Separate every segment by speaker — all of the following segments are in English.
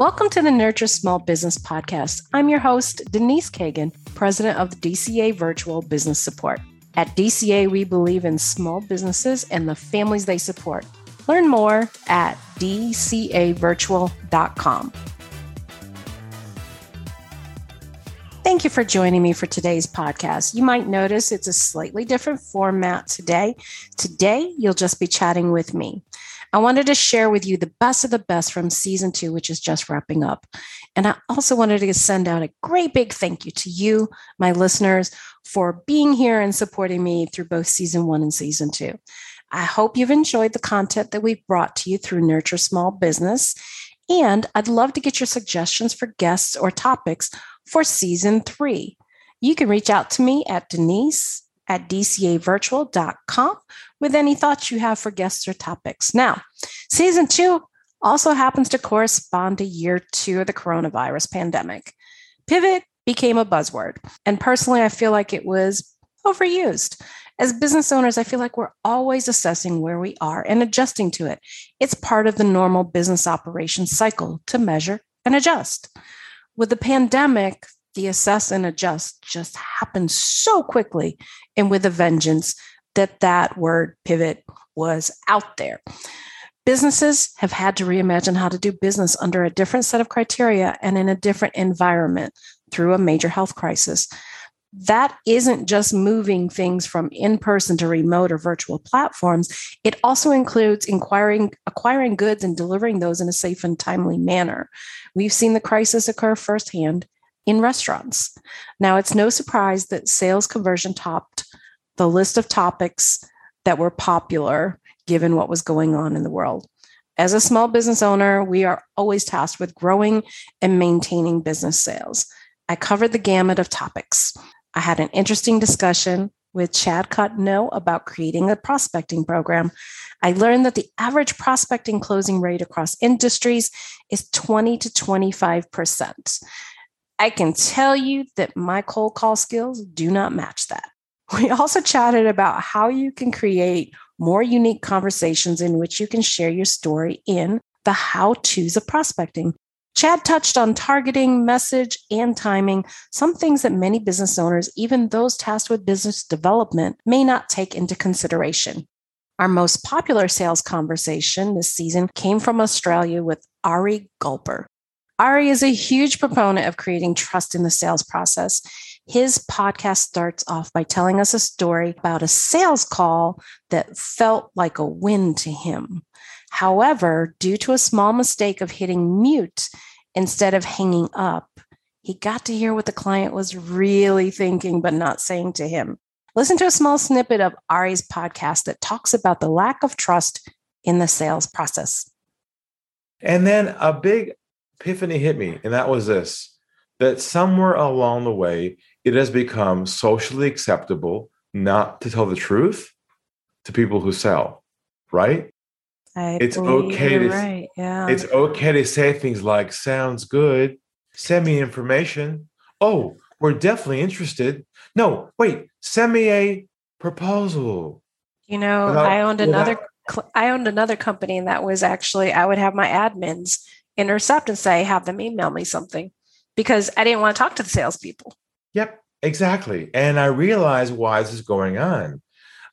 Speaker 1: Welcome to the Nurture Small Business Podcast. I'm your host, Denise Kagan, president of the DCA Virtual Business Support. At DCA, we believe in small businesses and the families they support. Learn more at dcavirtual.com. Thank you for joining me for today's podcast. You might notice it's a slightly different format today. Today, you'll just be chatting with me. I wanted to share with you the best of the best from season two, which is just wrapping up. And I also wanted to send out a great big thank you to you, my listeners, for being here and supporting me through both season one and season two. I hope you've enjoyed the content that we've brought to you through Nurture Small Business. And I'd love to get your suggestions for guests or topics for season three. You can reach out to me at Denise at dcavirtual.com with any thoughts you have for guests or topics. Now, season two also happens to correspond to year two of the coronavirus pandemic. Pivot became a buzzword. And personally, I feel like it was overused. As business owners, I feel like we're always assessing where we are and adjusting to it. It's part of the normal business operation cycle to measure and adjust. With the pandemic, the assess and adjust just happened so quickly and with a vengeance that that word pivot was out there. Businesses have had to reimagine how to do business under a different set of criteria and in a different environment through a major health crisis. That isn't just moving things from in person to remote or virtual platforms. It also includes inquiring, acquiring goods and delivering those in a safe and timely manner. We've seen the crisis occur firsthand in restaurants. Now, it's no surprise that sales conversion topped the list of topics that were popular given what was going on in the world. As a small business owner, we are always tasked with growing and maintaining business sales. I covered the gamut of topics. I had an interesting discussion with Chad Cottonell about creating a prospecting program. I learned that the average prospecting closing rate across industries is 20 to 25%. I can tell you that my cold call skills do not match that. We also chatted about how you can create more unique conversations in which you can share your story in the how to's of prospecting. Chad touched on targeting, message, and timing, some things that many business owners, even those tasked with business development, may not take into consideration. Our most popular sales conversation this season came from Australia with Ari Galper. Ari is a huge proponent of creating trust in the sales process. His podcast starts off by telling us a story about a sales call that felt like a win to him. However, due to a small mistake of hitting mute instead of hanging up, he got to hear what the client was really thinking but not saying to him. Listen to a small snippet of Ari's podcast that talks about the lack of trust in the sales process.
Speaker 2: And then a big epiphany hit me, and that was this that somewhere along the way, it has become socially acceptable not to tell the truth to people who sell, right?
Speaker 1: I it's okay to right. yeah.
Speaker 2: It's okay to say things like "sounds good," "send me information." Oh, we're definitely interested. No, wait, send me a proposal.
Speaker 1: You know, without, I owned another. Without, I owned another company, and that was actually I would have my admins intercept and say, have them email me something because I didn't want to talk to the salespeople.
Speaker 2: Yep, exactly. And I realize why this is going on.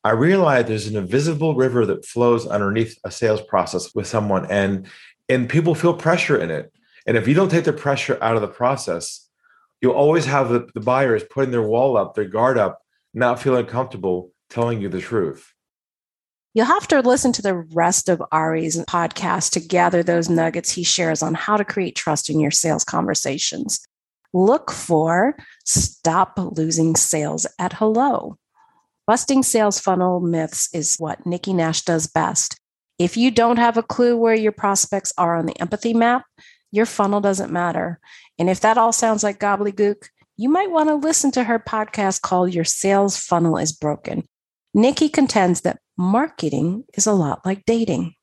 Speaker 2: I realize there's an invisible river that flows underneath a sales process with someone, and and people feel pressure in it. And if you don't take the pressure out of the process, you'll always have the, the buyers putting their wall up, their guard up, not feeling comfortable telling you the truth.
Speaker 1: You'll have to listen to the rest of Ari's podcast to gather those nuggets he shares on how to create trust in your sales conversations. Look for Stop Losing Sales at Hello. Busting sales funnel myths is what Nikki Nash does best. If you don't have a clue where your prospects are on the empathy map, your funnel doesn't matter. And if that all sounds like gobbledygook, you might want to listen to her podcast called Your Sales Funnel is Broken. Nikki contends that marketing is a lot like dating.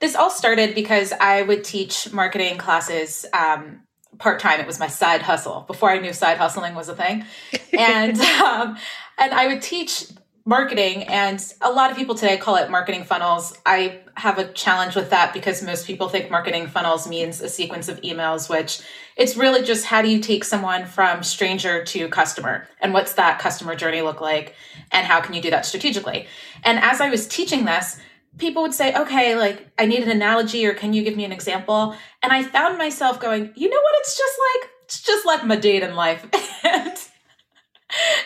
Speaker 3: This all started because I would teach marketing classes um, part time. It was my side hustle. Before I knew side hustling was a thing, and um, and I would teach marketing and a lot of people today call it marketing funnels. I have a challenge with that because most people think marketing funnels means a sequence of emails which it's really just how do you take someone from stranger to customer and what's that customer journey look like and how can you do that strategically? And as i was teaching this people would say okay like i need an analogy or can you give me an example? And i found myself going you know what? It's just like it's just like my date in life. And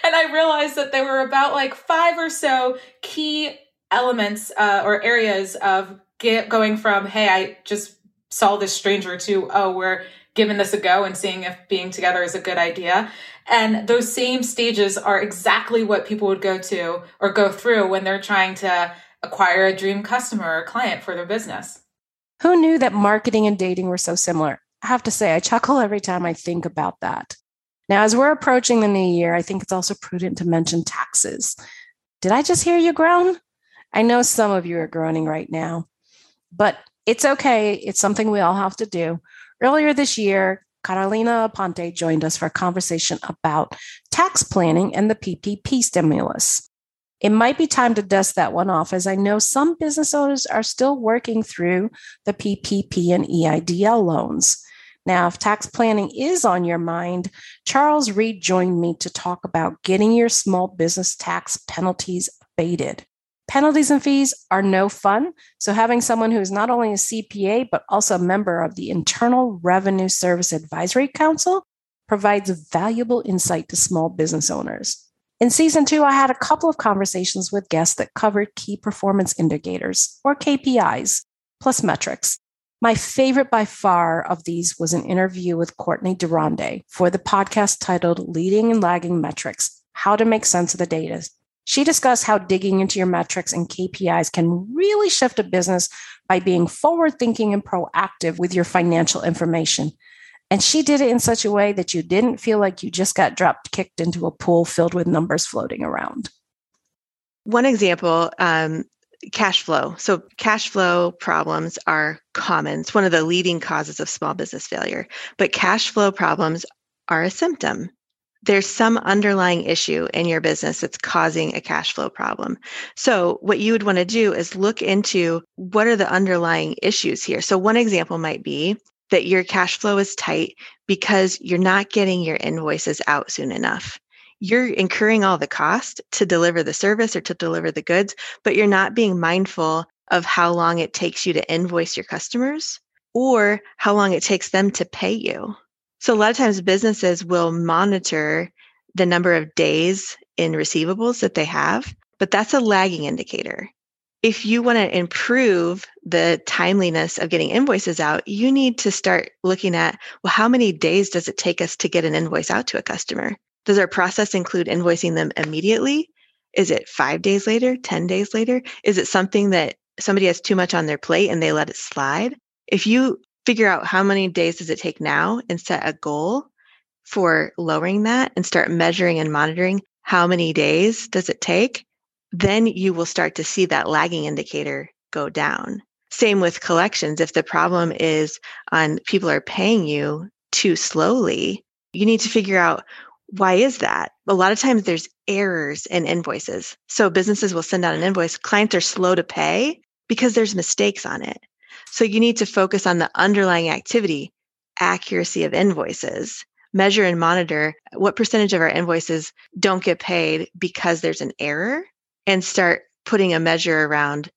Speaker 3: and I realized that there were about like five or so key elements uh, or areas of get, going from, hey, I just saw this stranger to, oh, we're giving this a go and seeing if being together is a good idea. And those same stages are exactly what people would go to or go through when they're trying to acquire a dream customer or client for their business.
Speaker 1: Who knew that marketing and dating were so similar? I have to say, I chuckle every time I think about that. Now, as we're approaching the new year, I think it's also prudent to mention taxes. Did I just hear you groan? I know some of you are groaning right now, but it's okay. It's something we all have to do. Earlier this year, Carolina Aponte joined us for a conversation about tax planning and the PPP stimulus. It might be time to dust that one off, as I know some business owners are still working through the PPP and EIDL loans. Now, if tax planning is on your mind, Charles Reed joined me to talk about getting your small business tax penalties abated. Penalties and fees are no fun, so having someone who is not only a CPA but also a member of the Internal Revenue Service Advisory Council provides valuable insight to small business owners. In season two, I had a couple of conversations with guests that covered key performance indicators, or KPIs, plus metrics. My favorite by far of these was an interview with Courtney Durande for the podcast titled Leading and Lagging Metrics How to Make Sense of the Data. She discussed how digging into your metrics and KPIs can really shift a business by being forward thinking and proactive with your financial information. And she did it in such a way that you didn't feel like you just got dropped kicked into a pool filled with numbers floating around.
Speaker 4: One example um, cash flow. So, cash flow problems are common. It's one of the leading causes of small business failure. But cash flow problems are a symptom. There's some underlying issue in your business that's causing a cash flow problem. So, what you would want to do is look into what are the underlying issues here. So, one example might be that your cash flow is tight because you're not getting your invoices out soon enough you're incurring all the cost to deliver the service or to deliver the goods, but you're not being mindful of how long it takes you to invoice your customers or how long it takes them to pay you. So, a lot of times businesses will monitor the number of days in receivables that they have, but that's a lagging indicator. If you want to improve the timeliness of getting invoices out, you need to start looking at well, how many days does it take us to get an invoice out to a customer? Does our process include invoicing them immediately? Is it five days later, 10 days later? Is it something that somebody has too much on their plate and they let it slide? If you figure out how many days does it take now and set a goal for lowering that and start measuring and monitoring how many days does it take, then you will start to see that lagging indicator go down. Same with collections. If the problem is on people are paying you too slowly, you need to figure out why is that? A lot of times there's errors in invoices. So businesses will send out an invoice, clients are slow to pay because there's mistakes on it. So you need to focus on the underlying activity, accuracy of invoices, measure and monitor what percentage of our invoices don't get paid because there's an error and start putting a measure around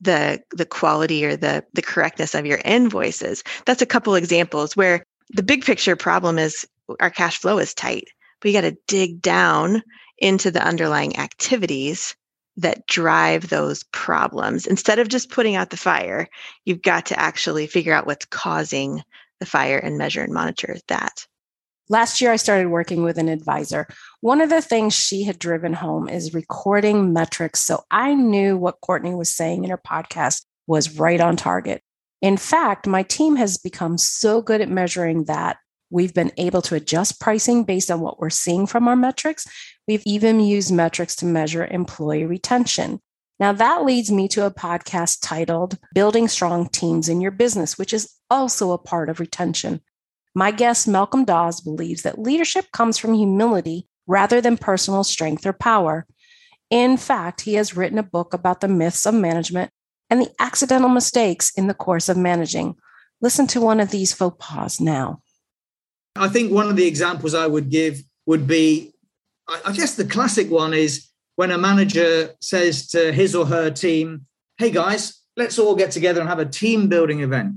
Speaker 4: the the quality or the the correctness of your invoices. That's a couple examples where the big picture problem is our cash flow is tight but you got to dig down into the underlying activities that drive those problems. Instead of just putting out the fire, you've got to actually figure out what's causing the fire and measure and monitor that.
Speaker 1: Last year, I started working with an advisor. One of the things she had driven home is recording metrics. So I knew what Courtney was saying in her podcast was right on target. In fact, my team has become so good at measuring that We've been able to adjust pricing based on what we're seeing from our metrics. We've even used metrics to measure employee retention. Now, that leads me to a podcast titled Building Strong Teams in Your Business, which is also a part of retention. My guest, Malcolm Dawes, believes that leadership comes from humility rather than personal strength or power. In fact, he has written a book about the myths of management and the accidental mistakes in the course of managing. Listen to one of these faux pas now.
Speaker 5: I think one of the examples I would give would be I guess the classic one is when a manager says to his or her team, Hey guys, let's all get together and have a team building event.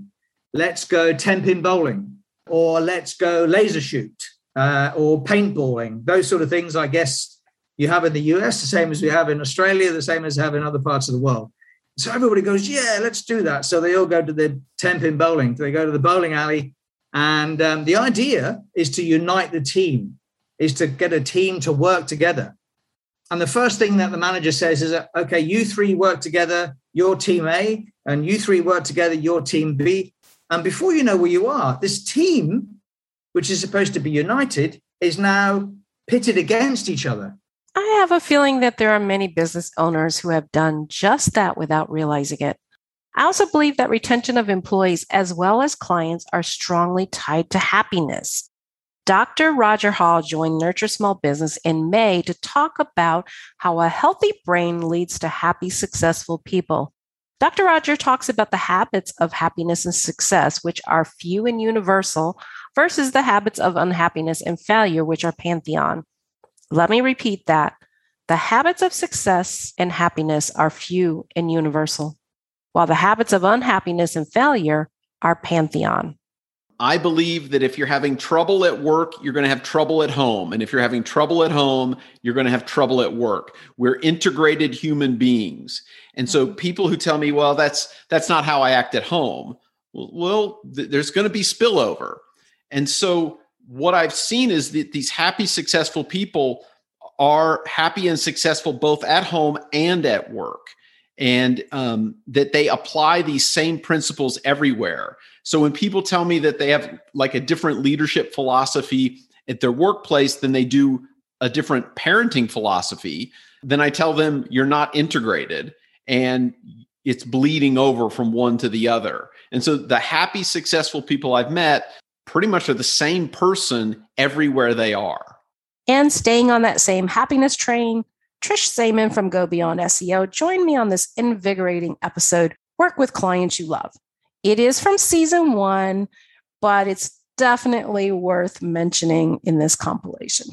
Speaker 5: Let's go 10 pin bowling or let's go laser shoot uh, or paintballing. Those sort of things, I guess, you have in the US, the same as we have in Australia, the same as we have in other parts of the world. So everybody goes, yeah, let's do that. So they all go to the 10 pin bowling. They go to the bowling alley. And um, the idea is to unite the team, is to get a team to work together. And the first thing that the manager says is, okay, you three work together, your team A, and you three work together, your team B. And before you know where you are, this team, which is supposed to be united, is now pitted against each other.
Speaker 1: I have a feeling that there are many business owners who have done just that without realizing it. I also believe that retention of employees as well as clients are strongly tied to happiness. Dr. Roger Hall joined Nurture Small Business in May to talk about how a healthy brain leads to happy, successful people. Dr. Roger talks about the habits of happiness and success, which are few and universal, versus the habits of unhappiness and failure, which are pantheon. Let me repeat that. The habits of success and happiness are few and universal, while the habits of unhappiness and failure are pantheon.
Speaker 6: I believe that if you're having trouble at work, you're going to have trouble at home. And if you're having trouble at home, you're going to have trouble at work. We're integrated human beings. And so mm-hmm. people who tell me, well, that's that's not how I act at home. Well, th- there's going to be spillover. And so what I've seen is that these happy, successful people are happy and successful both at home and at work, and um, that they apply these same principles everywhere. So when people tell me that they have like a different leadership philosophy at their workplace than they do a different parenting philosophy, then I tell them you're not integrated and it's bleeding over from one to the other. And so the happy, successful people I've met pretty much are the same person everywhere they are.
Speaker 1: And staying on that same happiness train, Trish Zeman from Go Beyond SEO joined me on this invigorating episode Work with Clients You Love. It is from season one, but it's definitely worth mentioning in this compilation.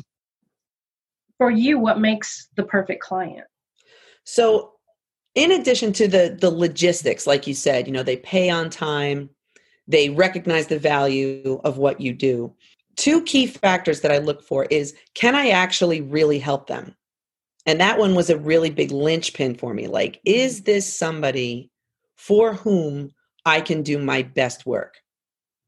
Speaker 7: For you, what makes the perfect client?
Speaker 8: So, in addition to the the logistics, like you said, you know, they pay on time, they recognize the value of what you do. Two key factors that I look for is can I actually really help them? And that one was a really big linchpin for me. Like, is this somebody for whom I can do my best work?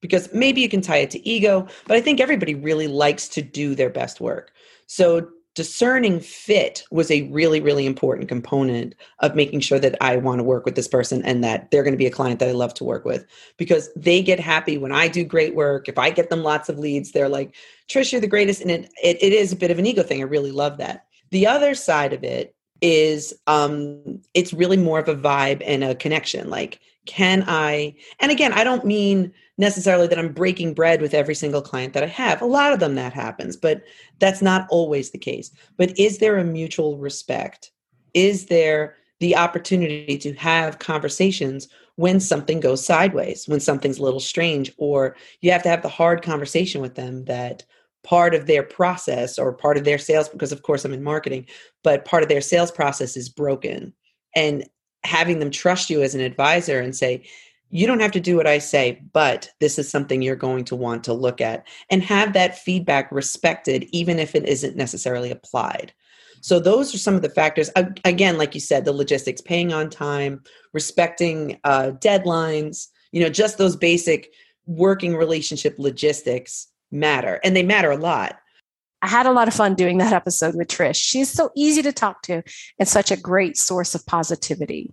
Speaker 8: Because maybe you can tie it to ego, but I think everybody really likes to do their best work. So discerning fit was a really really important component of making sure that i want to work with this person and that they're going to be a client that i love to work with. Because they get happy when i do great work. If i get them lots of leads they're like trish you're the greatest. And it, it, it is a bit of an ego thing. I really love that. The other side of it is um it's really more of a vibe and a connection. Like can i and again i don't mean necessarily that I'm breaking bread with every single client that I have. A lot of them that happens, but that's not always the case. But is there a mutual respect? Is there the opportunity to have conversations when something goes sideways, when something's a little strange, or you have to have the hard conversation with them that part of their process or part of their sales, because of course I'm in marketing, but part of their sales process is broken. And having them trust you as an advisor and say, you don't have to do what I say, but this is something you're going to want to look at and have that feedback respected, even if it isn't necessarily applied. So, those are some of the factors. Again, like you said, the logistics, paying on time, respecting uh, deadlines, you know, just those basic working relationship logistics matter, and they matter a lot.
Speaker 1: I had a lot of fun doing that episode with Trish. She's so easy to talk to and such a great source of positivity.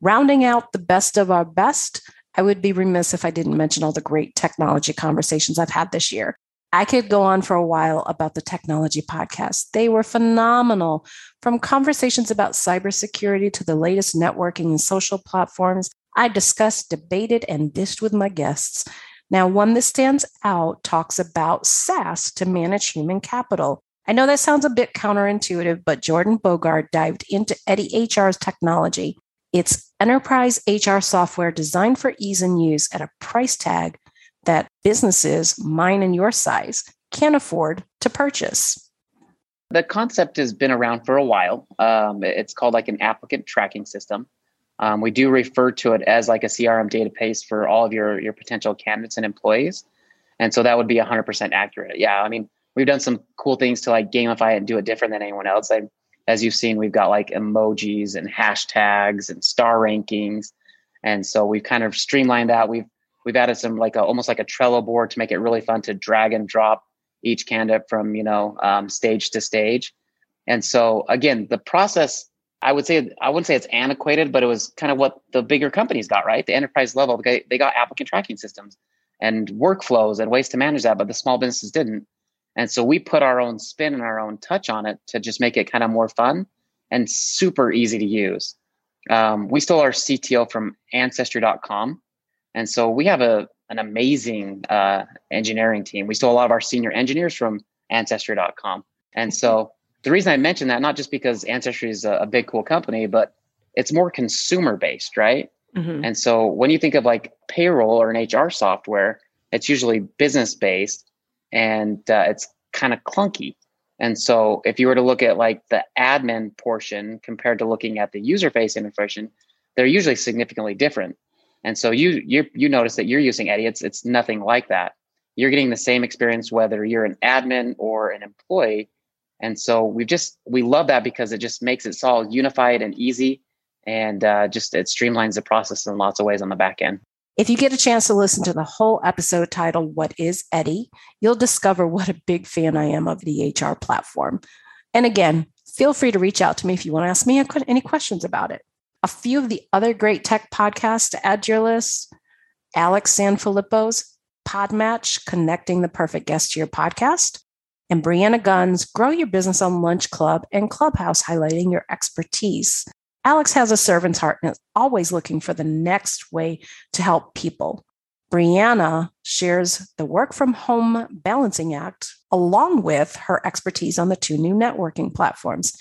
Speaker 1: Rounding out the best of our best, I would be remiss if I didn't mention all the great technology conversations I've had this year. I could go on for a while about the technology podcast. They were phenomenal from conversations about cybersecurity to the latest networking and social platforms. I discussed, debated, and dished with my guests. Now, one that stands out talks about SaaS to manage human capital. I know that sounds a bit counterintuitive, but Jordan Bogart dived into Eddy HR's technology. It's enterprise HR software designed for ease and use at a price tag that businesses, mine and your size, can't afford to purchase.
Speaker 9: The concept has been around for a while. Um, it's called like an applicant tracking system. Um, we do refer to it as like a CRM database for all of your your potential candidates and employees, and so that would be 100% accurate. Yeah, I mean, we've done some cool things to like gamify it and do it different than anyone else. I, as you've seen, we've got like emojis and hashtags and star rankings, and so we've kind of streamlined that. We've we've added some like a, almost like a Trello board to make it really fun to drag and drop each candidate from you know um, stage to stage. And so again, the process I would say I wouldn't say it's antiquated, but it was kind of what the bigger companies got right. The enterprise level, they, they got applicant tracking systems and workflows and ways to manage that, but the small businesses didn't. And so we put our own spin and our own touch on it to just make it kind of more fun and super easy to use. Um, we stole our CTO from Ancestry.com. And so we have a, an amazing uh, engineering team. We stole a lot of our senior engineers from Ancestry.com. And so the reason I mention that, not just because Ancestry is a, a big, cool company, but it's more consumer based, right? Mm-hmm. And so when you think of like payroll or an HR software, it's usually business based and uh, it's kind of clunky. And so if you were to look at like the admin portion compared to looking at the user face information, they're usually significantly different. And so you you you notice that you're using Eddy, it's it's nothing like that. You're getting the same experience whether you're an admin or an employee. And so we just we love that because it just makes it all unified and easy, and uh, just it streamlines the process in lots of ways on the back end.
Speaker 1: If you get a chance to listen to the whole episode titled What is Eddy, you'll discover what a big fan I am of the HR platform. And again, feel free to reach out to me if you want to ask me any questions about it. A few of the other great tech podcasts to add to your list Alex Sanfilippo's Podmatch, connecting the perfect guest to your podcast, and Brianna Gunn's Grow Your Business on Lunch Club and Clubhouse, highlighting your expertise. Alex has a servant's heart and is always looking for the next way to help people. Brianna shares the work from home balancing act along with her expertise on the two new networking platforms.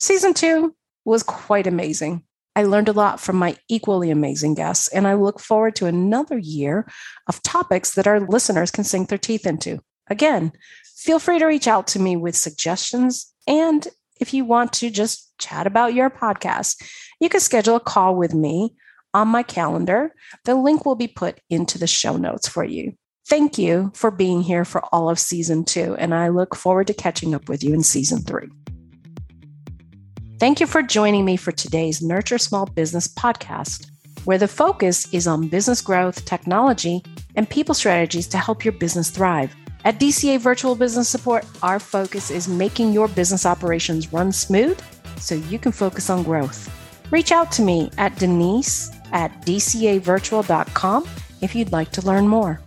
Speaker 1: Season two was quite amazing. I learned a lot from my equally amazing guests, and I look forward to another year of topics that our listeners can sink their teeth into. Again, feel free to reach out to me with suggestions and if you want to just chat about your podcast, you can schedule a call with me on my calendar. The link will be put into the show notes for you. Thank you for being here for all of season two, and I look forward to catching up with you in season three. Thank you for joining me for today's Nurture Small Business podcast, where the focus is on business growth, technology, and people strategies to help your business thrive. At DCA Virtual Business Support, our focus is making your business operations run smooth so you can focus on growth. Reach out to me at Denise at dcavirtual.com if you'd like to learn more.